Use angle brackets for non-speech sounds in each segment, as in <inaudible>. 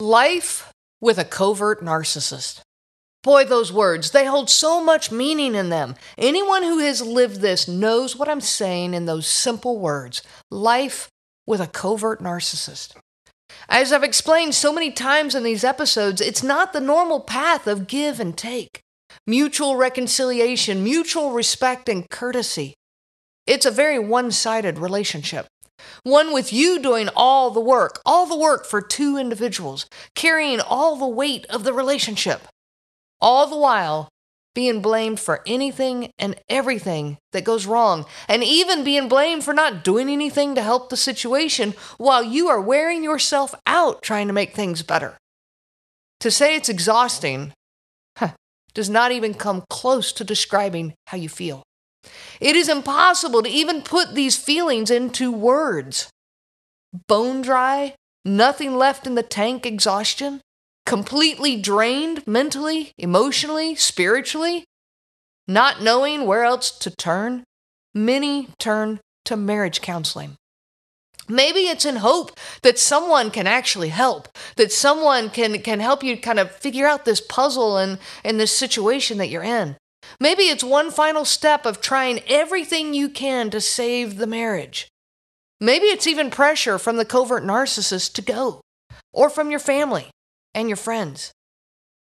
Life with a covert narcissist. Boy, those words, they hold so much meaning in them. Anyone who has lived this knows what I'm saying in those simple words life with a covert narcissist. As I've explained so many times in these episodes, it's not the normal path of give and take, mutual reconciliation, mutual respect, and courtesy. It's a very one sided relationship. One with you doing all the work, all the work for two individuals, carrying all the weight of the relationship, all the while being blamed for anything and everything that goes wrong, and even being blamed for not doing anything to help the situation while you are wearing yourself out trying to make things better. To say it's exhausting huh, does not even come close to describing how you feel. It is impossible to even put these feelings into words. Bone dry, nothing left in the tank exhaustion, completely drained mentally, emotionally, spiritually, not knowing where else to turn, many turn to marriage counseling. Maybe it's in hope that someone can actually help, that someone can, can help you kind of figure out this puzzle and, and this situation that you're in. Maybe it's one final step of trying everything you can to save the marriage. Maybe it's even pressure from the covert narcissist to go, or from your family, and your friends.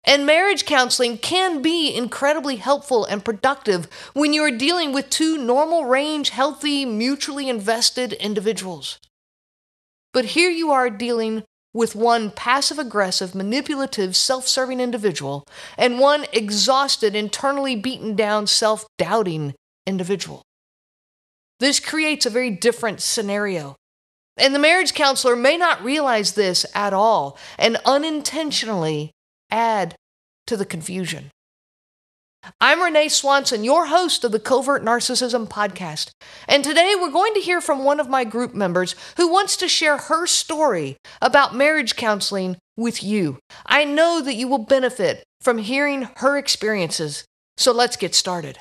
And marriage counseling can be incredibly helpful and productive when you are dealing with two normal range, healthy, mutually invested individuals. But here you are dealing with one passive aggressive, manipulative, self serving individual and one exhausted, internally beaten down, self doubting individual. This creates a very different scenario and the marriage counselor may not realize this at all and unintentionally add to the confusion. I'm Renee Swanson, your host of the Covert Narcissism Podcast. And today we're going to hear from one of my group members who wants to share her story about marriage counseling with you. I know that you will benefit from hearing her experiences. So let's get started.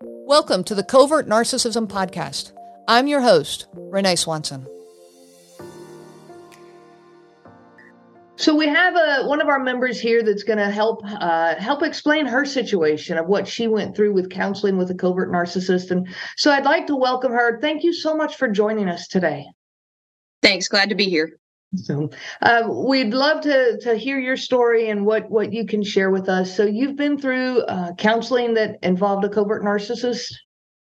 Welcome to the Covert Narcissism Podcast. I'm your host, Renee Swanson. So we have a one of our members here that's going to help uh, help explain her situation of what she went through with counseling with a covert narcissist, and so I'd like to welcome her. Thank you so much for joining us today. Thanks, glad to be here. So uh, we'd love to to hear your story and what what you can share with us. So you've been through uh, counseling that involved a covert narcissist.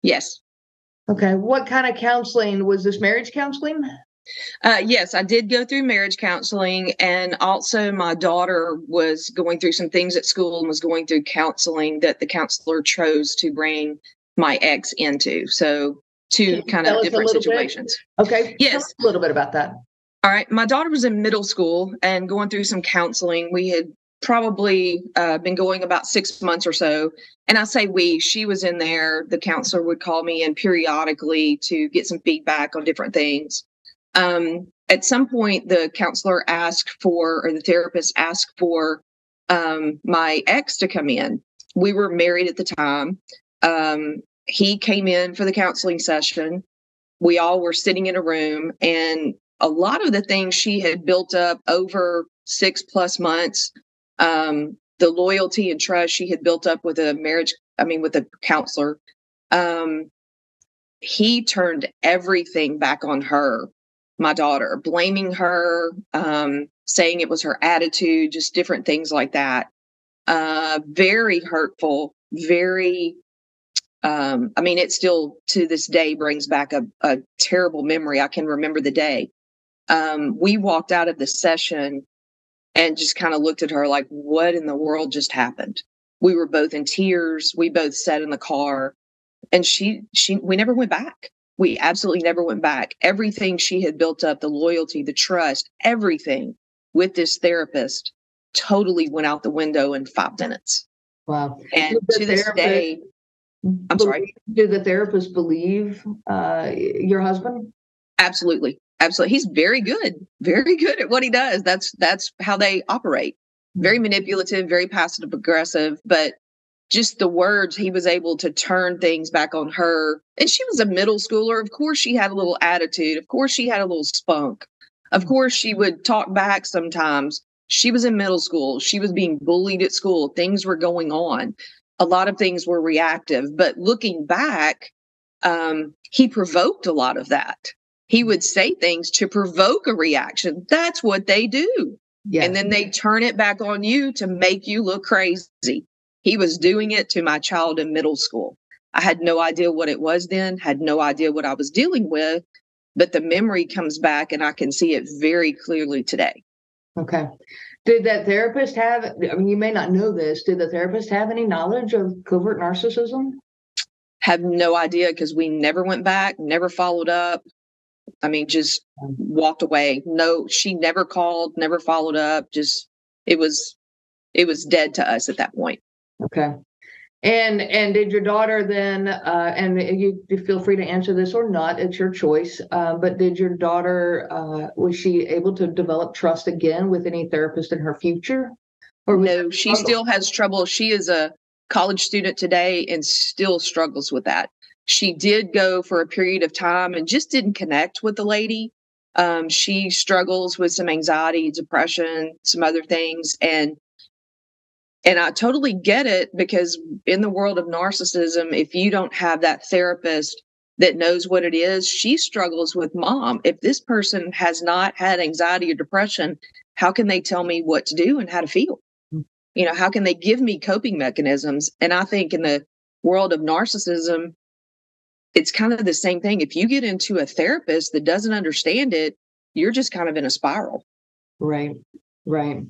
Yes. Okay. What kind of counseling was this? Marriage counseling? Uh, yes, I did go through marriage counseling, and also my daughter was going through some things at school and was going through counseling that the counselor chose to bring my ex into. So, two kind of different situations. Bit? Okay. Yes. a little bit about that. All right. My daughter was in middle school and going through some counseling. We had probably uh, been going about six months or so. And I say we, she was in there. The counselor would call me in periodically to get some feedback on different things. Um, at some point, the counselor asked for, or the therapist asked for um, my ex to come in. We were married at the time. Um, he came in for the counseling session. We all were sitting in a room, and a lot of the things she had built up over six plus months um, the loyalty and trust she had built up with a marriage, I mean, with a counselor, um, he turned everything back on her, my daughter, blaming her, um, saying it was her attitude, just different things like that. Uh, very hurtful, very um, I mean, it still to this day brings back a, a terrible memory. I can remember the day. Um, we walked out of the session and just kind of looked at her like, what in the world just happened? We were both in tears. We both sat in the car and she, she, we never went back. We absolutely never went back. Everything she had built up, the loyalty, the trust, everything with this therapist totally went out the window in five minutes. Wow. And to this day, I'm sorry. Did the therapist believe uh, your husband? Absolutely absolutely he's very good very good at what he does that's that's how they operate very manipulative very passive aggressive but just the words he was able to turn things back on her and she was a middle schooler of course she had a little attitude of course she had a little spunk Of course, she would talk back sometimes. She was in middle school. She was being bullied at school. Things were going on. A lot of things were reactive. But looking back, um, he provoked a lot of that. He would say things to provoke a reaction. That's what they do. Yeah. And then they turn it back on you to make you look crazy. He was doing it to my child in middle school. I had no idea what it was then, had no idea what I was dealing with, but the memory comes back and I can see it very clearly today. Okay. Did that therapist have, I mean, you may not know this, did the therapist have any knowledge of covert narcissism? Have no idea because we never went back, never followed up. I mean, just walked away. No, she never called, never followed up. Just, it was, it was dead to us at that point. Okay. And and did your daughter then? Uh, and you, you, feel free to answer this or not; it's your choice. Uh, but did your daughter uh, was she able to develop trust again with any therapist in her future? Or no, she still has trouble. She is a college student today and still struggles with that. She did go for a period of time and just didn't connect with the lady. Um, she struggles with some anxiety, depression, some other things, and and I totally get it because in the world of narcissism, if you don't have that therapist that knows what it is, she struggles with mom. If this person has not had anxiety or depression, how can they tell me what to do and how to feel? Mm. You know, how can they give me coping mechanisms? And I think in the world of narcissism, it's kind of the same thing. If you get into a therapist that doesn't understand it, you're just kind of in a spiral. Right. Right.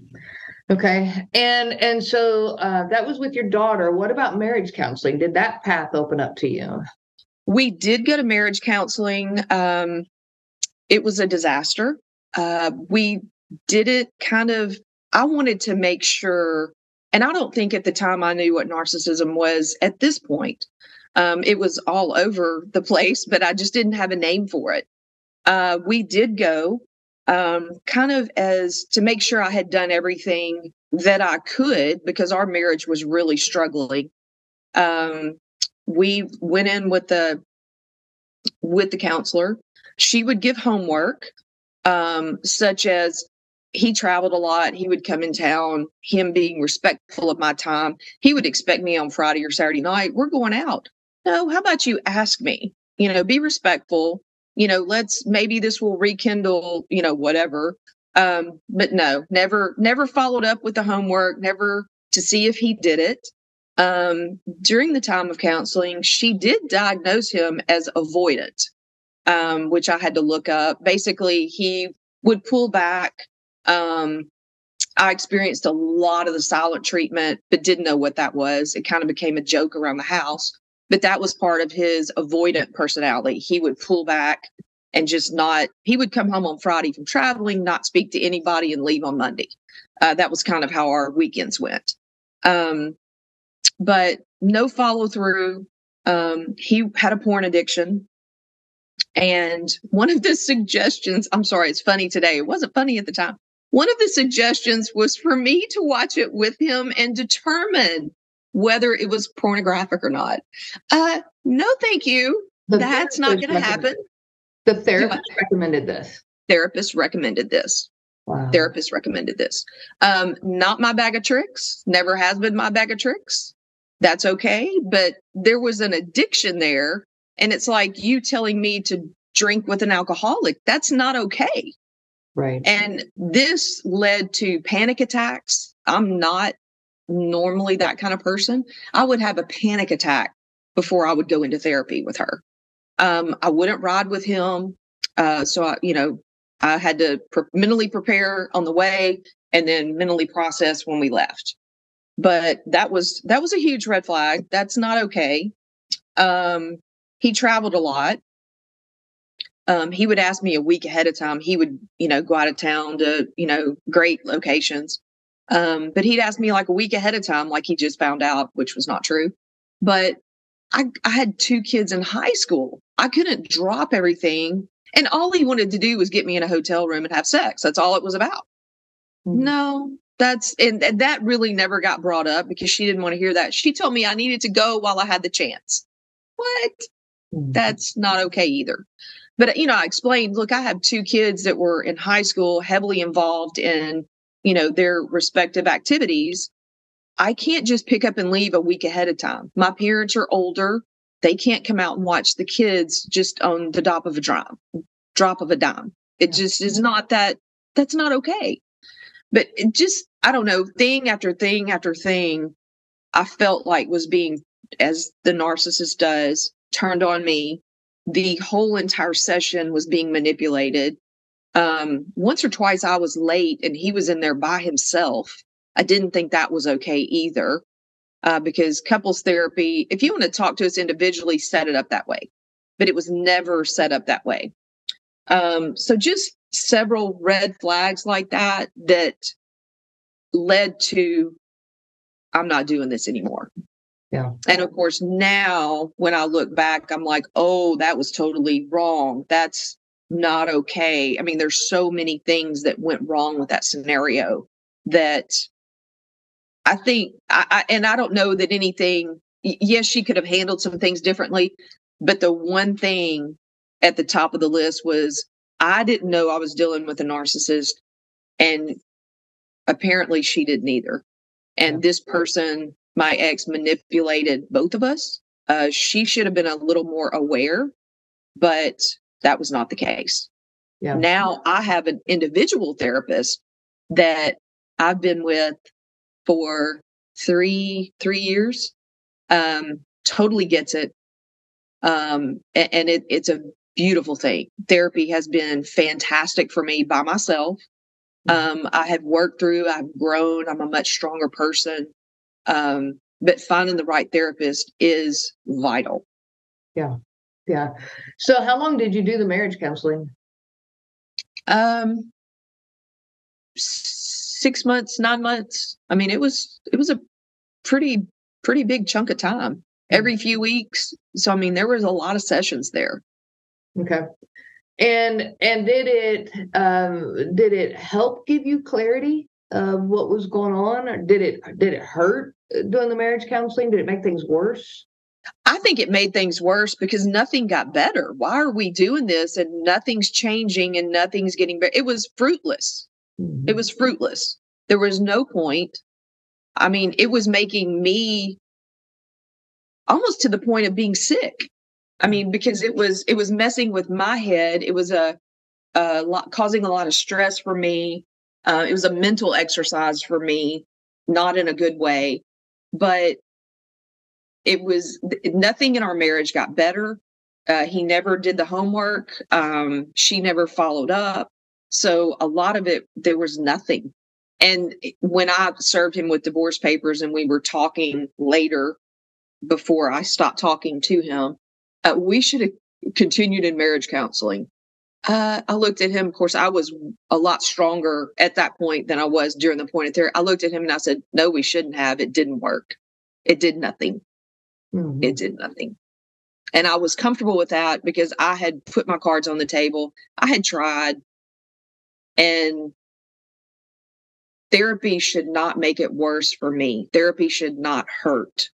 Okay. And and so uh, that was with your daughter. What about marriage counseling? Did that path open up to you? We did go to marriage counseling. Um, it was a disaster. Uh, we did it kind of. I wanted to make sure, and I don't think at the time I knew what narcissism was. At this point, um, it was all over the <laughs> place, but I just didn't have a name for it. Uh, we did go um, kind of as to make sure I had done everything that I could because our marriage was really struggling. Um, we went in with the with the counselor. She would give homework, um, such as he traveled a lot. He would come in town. Him being respectful of my time, he would expect me on Friday or Saturday night. We're going out. No, how about you ask me? You know, be respectful you know, let's maybe this will rekindle, you know, whatever. Um, but no, never, never followed up with the homework, never to see if he did it. Um, during the time of counseling, she did diagnose him as avoidant, um, which I had to look up. Basically, he would pull back. Um, I experienced a lot of the silent treatment, but didn't know what that was. It kind of became a joke around the house but that was part of his avoidant personality. He would pull back and just not, he would come home on Friday from traveling, not speak to anybody, and leave on Monday. Uh, that was kind of how our weekends went. Um, but no follow through. Um, he had a porn addiction. And one of the suggestions, I'm sorry, it's funny today. It wasn't funny at the time. One of the suggestions was for me to watch it with him and determine whether it was pornographic or not. Uh, no, thank you. The That's not going to happen. The therapist recommended this. Therapist recommended this. Wow. Therapist recommended this. Um, not my bag of tricks. Never has been my bag of tricks. That's okay. But there was an addiction there. And it's like you telling me to drink with an alcoholic. That's not okay. Right. And this led to panic attacks. I'm not normally that kind of person, I would have a panic attack before I would go into therapy with her. Um, I wouldn't ride with him. Uh, so I, you know, I had to pre- mentally prepare on the way and then mentally process when we left. But that was that was a huge red flag. That's not okay. Um, he traveled a lot. Um, he would ask me a week ahead of time. He would, you know, go out of town to, you know, great locations. Um, but he'd ask me like a week ahead of time, like he just found out, which was not true. But I, I had two kids in high school. I couldn't drop everything. And all he wanted to do was get me in a hotel room and have sex. That's all it was about. Mm-hmm. No, that's, and, and that really never got brought up because she didn't want to hear that. She told me I needed to go while I had the chance. What? Mm-hmm. That's not okay either. but you know, I explained, look, I have two kids that were in high school, heavily involved in, you know, their respective activities. I can't just pick up and leave a week ahead of time. My parents are older. They can't come out and watch the kids just on the drop of a dime, drop of a dime. It just is not that, that's not okay. But it just, I don't know, thing after thing after thing, I felt like was being, as the narcissist does, turned on me. The whole entire session was being manipulated. Um, once or twice I was late and he was in there by himself. I didn't think that was okay either. Uh, because couples therapy, if you want to talk to us individually, set it up that way. But it was never set up that way. Um, so just several red flags like that that led to I'm not doing this anymore. Yeah. And of course, now when I look back, I'm like, oh, that was totally wrong. That's not okay. I mean, there's so many things that went wrong with that scenario that I think, I, I, and I don't know that anything, yes, she could have handled some things differently, but the one thing at the top of the list was I didn't know I was dealing with a narcissist, and apparently she didn't either. And this person, my ex, manipulated both of us. Uh, she should have been a little more aware, but that was not the case. Yeah. Now I have an individual therapist that I've been with for three three years. Um, totally gets it. Um, and, and it, it's a beautiful thing. Therapy has been fantastic for me by myself. Um, I have worked through, I've grown, I'm a much stronger person. Um, but finding the right therapist is vital. Yeah. Yeah. So how long did you do the marriage counseling? Um, six months, nine months. I mean, it was, it was a pretty, pretty big chunk of time every few weeks. So, I mean, there was a lot of sessions there. Okay. And and did it um did it help give you clarity of what was going on or did it did it hurt doing the marriage counseling? Did it make things worse? I think it made things worse because nothing got better. Why are we doing this and nothing's changing and nothing's getting better? It was fruitless. Mm-hmm. It was fruitless. There was no point. I mean, it was making me almost to the point of being sick. I mean, because it was it was messing with my head. It was a, a lot causing a lot of stress for me. Uh, it was a mental exercise for me, not in a good way. But it was nothing in our marriage got better. Uh, he never did the homework. Um, she never followed up. So a lot of it, there was nothing. And when I served him with divorce papers and we were talking later before I stopped talking to him, uh, we should have continued in marriage counseling. Uh, I looked at him. Of course, I was a lot stronger at that point than I was during the point of therapy. I looked at him and I said, "No, we shouldn't have. It didn't work. It did nothing. Mhm. It did nothing." And I was comfortable with that because I had put my cards on the table. I had tried, and therapy should not make it worse for me. Therapy should not hurt.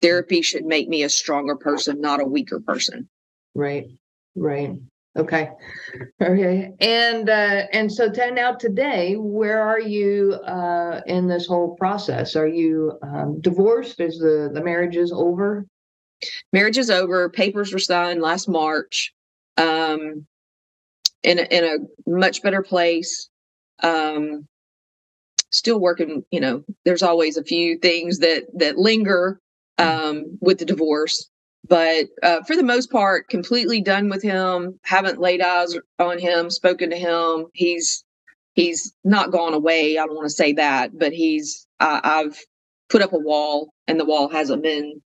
Therapy should make me a stronger person, not a weaker person. Right. Right. Okay. Okay. And uh and so to now today, where are you uh in this whole process? Are you um divorced? Is the the marriage is over? marriage is over. Papers were signed last March. Um, in a, in a much better place. Um, still working. You know, there's always a few things that that linger um, with the divorce, but uh, for the most part, completely done with him. Haven't laid eyes on him, spoken to him. He's he's not gone away. I don't want to say that, but he's. Uh, I've put up a wall, and the wall hasn't been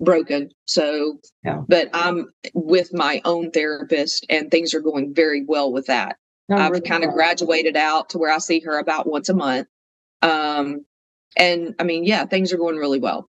broken. So, Yeah. but I'm with my own therapist, and things are going very well with that. I've really kind of graduated out to where I see her about once a month. Um, and I mean, yeah, things are going really well.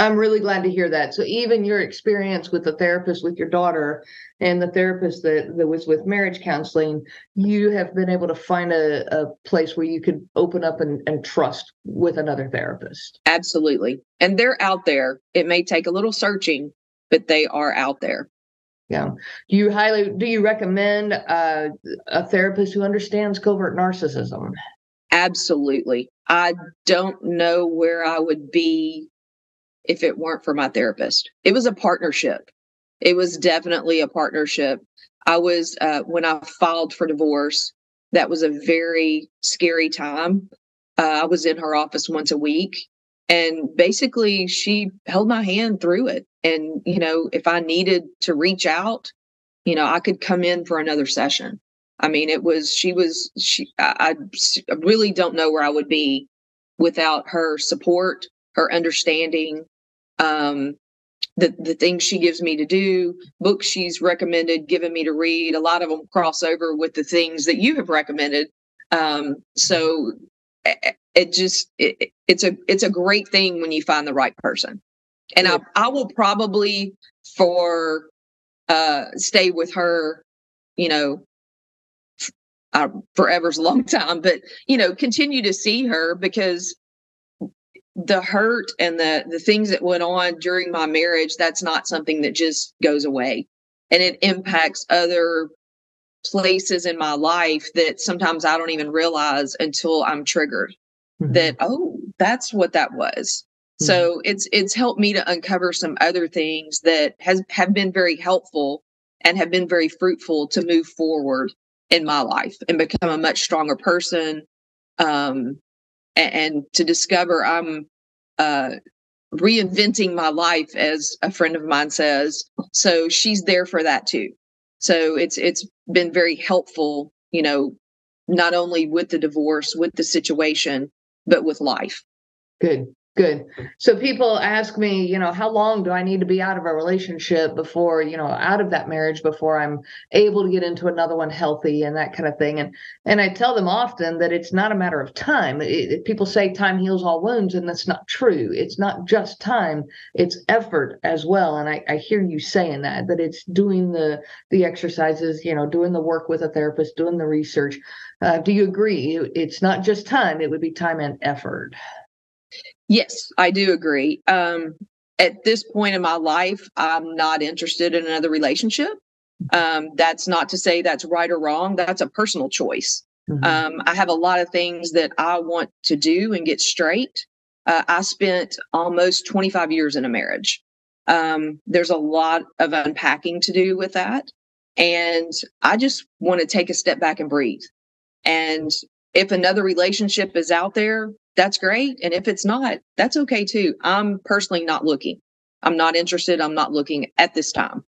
I'm really glad to hear that. So even your experience with the therapist with your daughter and the therapist that, that was with marriage counseling, you have been able to find a, a place where you could open up and, and trust with another therapist. Absolutely. And they're out there. It may take a little searching, but they are out there. yeah. Do you highly do you recommend uh, a therapist who understands covert narcissism? Absolutely. I don't know where I would be if it weren't for my therapist. It was a partnership. It was definitely a partnership. I was uh, when I filed for divorce. That was a very scary time. Uh, I was in her office once a week, and basically she held my hand through it and you know if i needed to reach out you know i could come in for another session i mean it was she was she i, I really don't know where i would be without her support her understanding um the the things she gives me to do books she's recommended given me to read a lot of them cross over with the things that you have recommended um so it just it, it's a it's a great thing when you find the right person and yeah. I, I will probably for uh stay with her you know uh, forever's a long <laughs> time but you know continue to see her because the hurt and the the things that went on during my marriage that's not something that just goes away and it impacts other places in my life that sometimes I don't even realize until I'm triggered mm-hmm. that oh that's what that was mm-hmm. so it's it's helped me to uncover some other things that has have been very helpful and have been very fruitful to move forward in my life and become a much stronger person um and, to discover i'm uh reinventing my life as a friend of mine says so she's there for that too so it's it's been very helpful you know not only with the divorce with the situation but with life. Good. Good. So people ask me, you know, how long do I need to be out of a relationship before, you know, out of that marriage before I'm able to get into another one healthy and that kind of thing. And and I tell them often that it's not a matter of time. It, people say time heals all wounds, and that's not true. It's not just time; it's effort as well. And I, I hear you saying that that it's doing the the exercises, you know, doing the work with a therapist, doing the research. Uh, do you agree? It's not just time; it would be time and effort. Yes, I do agree. Um, at this point in my life, I'm not interested in another relationship. Um, that's not to say that's right or wrong. That's a personal choice. Mm-hmm. Um, I have a lot of things that I want to do and get straight. Uh, I spent almost 25 years in a marriage. Um, there's a lot of unpacking to do with that. And I just want to take a step back and breathe. And if another relationship is out there, that's great. And if it's not, that's okay too. I'm personally not looking. I'm not interested. I'm not looking at this time.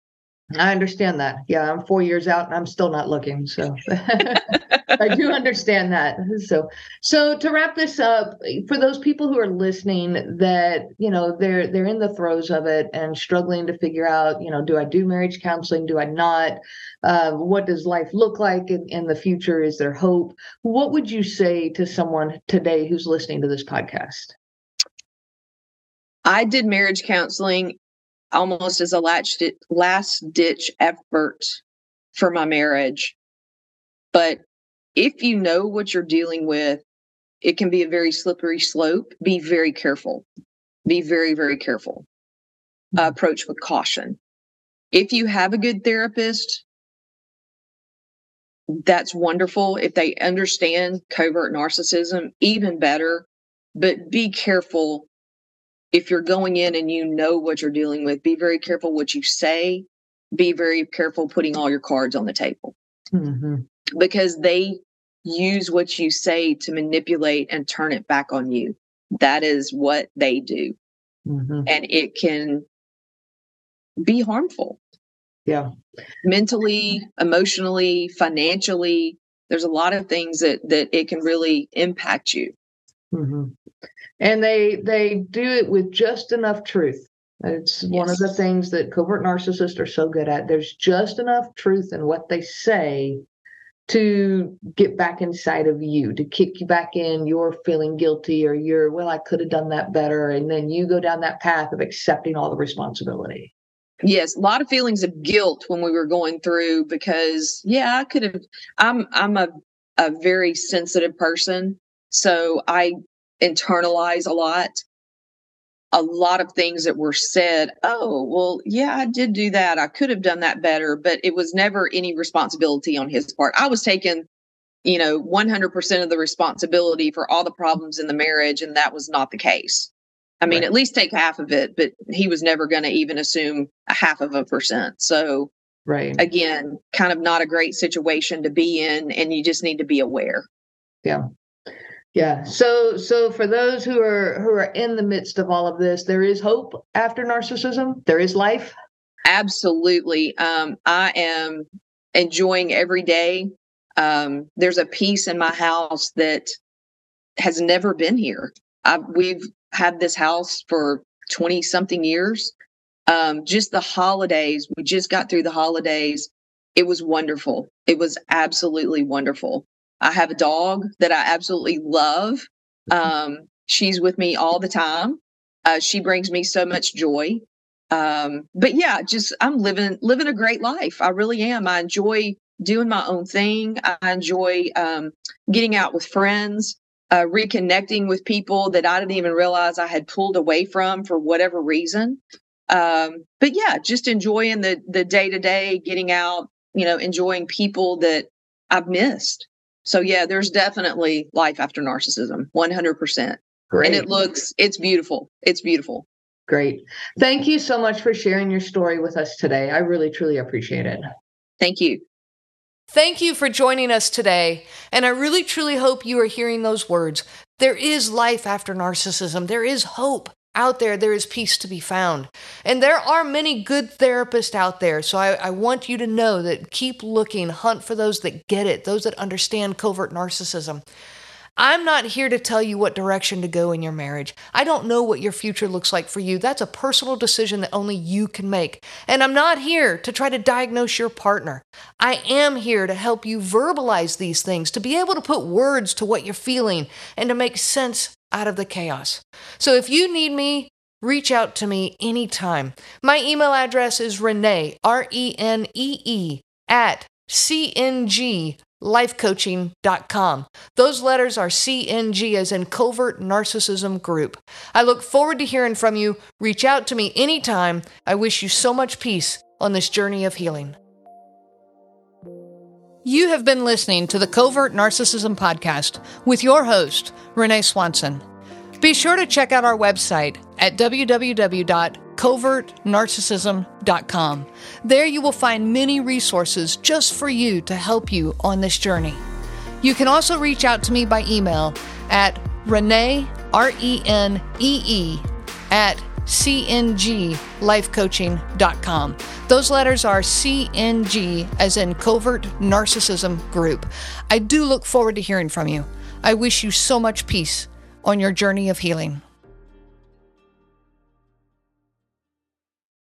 I understand that. Yeah, I'm four years out and I'm still not looking. So <laughs> <laughs> I do understand that. So, so to wrap this up, for those people who are listening that you know they're they're in the throes of it and struggling to figure out, you know, do I do marriage counseling? Do I not? Uh, what does life look like in, in the future? Is there hope? What would you say to someone today who's listening to this podcast? I did marriage counseling almost as a last last ditch effort for my marriage. But if you know what you're dealing with, it can be a very slippery slope. Be very careful. Be very, very careful. Uh, approach with caution. If you have a good therapist, that's wonderful. If they understand covert narcissism, even better. But be careful if you're going in and you know what you're dealing with, be very careful what you say. Be very careful putting all your cards on the table mm-hmm. because they use what you say to manipulate and turn it back on you. That is what they do. Mm-hmm. And it can be harmful. Yeah. Mentally, emotionally, financially, there's a lot of things that that it can really impact you. Mm-hmm and they they do it with just enough truth it's yes. one of the things that covert narcissists are so good at there's just enough truth in what they say to get back inside of you to kick you back in you're feeling guilty or you're well i could have done that better and then you go down that path of accepting all the responsibility yes a lot of feelings of guilt when we were going through because yeah i could have i'm i'm a, a very sensitive person so i internalize a lot. A lot of things that were said. Oh, well, yeah, I did do that. I could have done that better, but it was never any responsibility on his part. I was taking, you know, 100% of the responsibility for all the problems in the marriage, and that was not the case. I mean, right. at least take half of it, but he was never going to even assume a half of a percent. So, right. Again, kind of not a great situation to be in, and you just need to be aware. Yeah. Yeah. So so for those who are who are in the midst of all of this, there is hope after narcissism. There is life. Absolutely. Um, I am enjoying every day. Um, there's a peace in my house that has never been here. I, we've had this house for 20 something years. Um, just the holidays, we just got through the holidays. It was wonderful. It was absolutely wonderful. I have a dog that I absolutely love. Um, she's with me all the time. Uh, she brings me so much joy. Um, but yeah, just I'm living living a great life. I really am. I enjoy doing my own thing. I enjoy um, getting out with friends, uh, reconnecting with people that I didn't even realize I had pulled away from for whatever reason. Um, but yeah, just enjoying the the day to day, getting out, you know, enjoying people that I've missed. So yeah, there's definitely life after narcissism, 100%. Great. And it looks, it's beautiful. It's beautiful. Great. Thank you so much for sharing your story with us today. I really, truly appreciate it. Thank you. Thank you for joining us today. And I really, truly hope you are hearing those words. There is life after narcissism, there is hope out there, there is peace to be found. And there are many good therapists out there. So I, I, want you to know that keep looking, hunt for those that get it, those that understand covert narcissism. I'm not here to tell you what direction to go in your marriage. I don't know what your future looks like for you. That's a personal decision that only you can make. And I'm not here to try to diagnose your partner. I am here to help you verbalize these things, to be able to put words to what you're feeling, and to make sense out of the chaos. So if you need me, reach out to me anytime. My email address is Renee, R E N E E, at cnglifecoaching.com. Those letters are CNG as in Covert Narcissism Group. I look forward to hearing from you. Reach out to me anytime. I wish you so much peace on this journey of healing. You have been listening to the Covert Narcissism Podcast with your host, Renee Swanson. Be sure to check out our website at www.covertnarcissism.com. There you will find many resources just for you to help you on this journey. You can also reach out to me by email at Renee, R E N E E, at cnglifecoaching.com. Those letters are CNG, as in Covert Narcissism Group. I do look forward to hearing from you. I wish you so much peace on your journey of healing.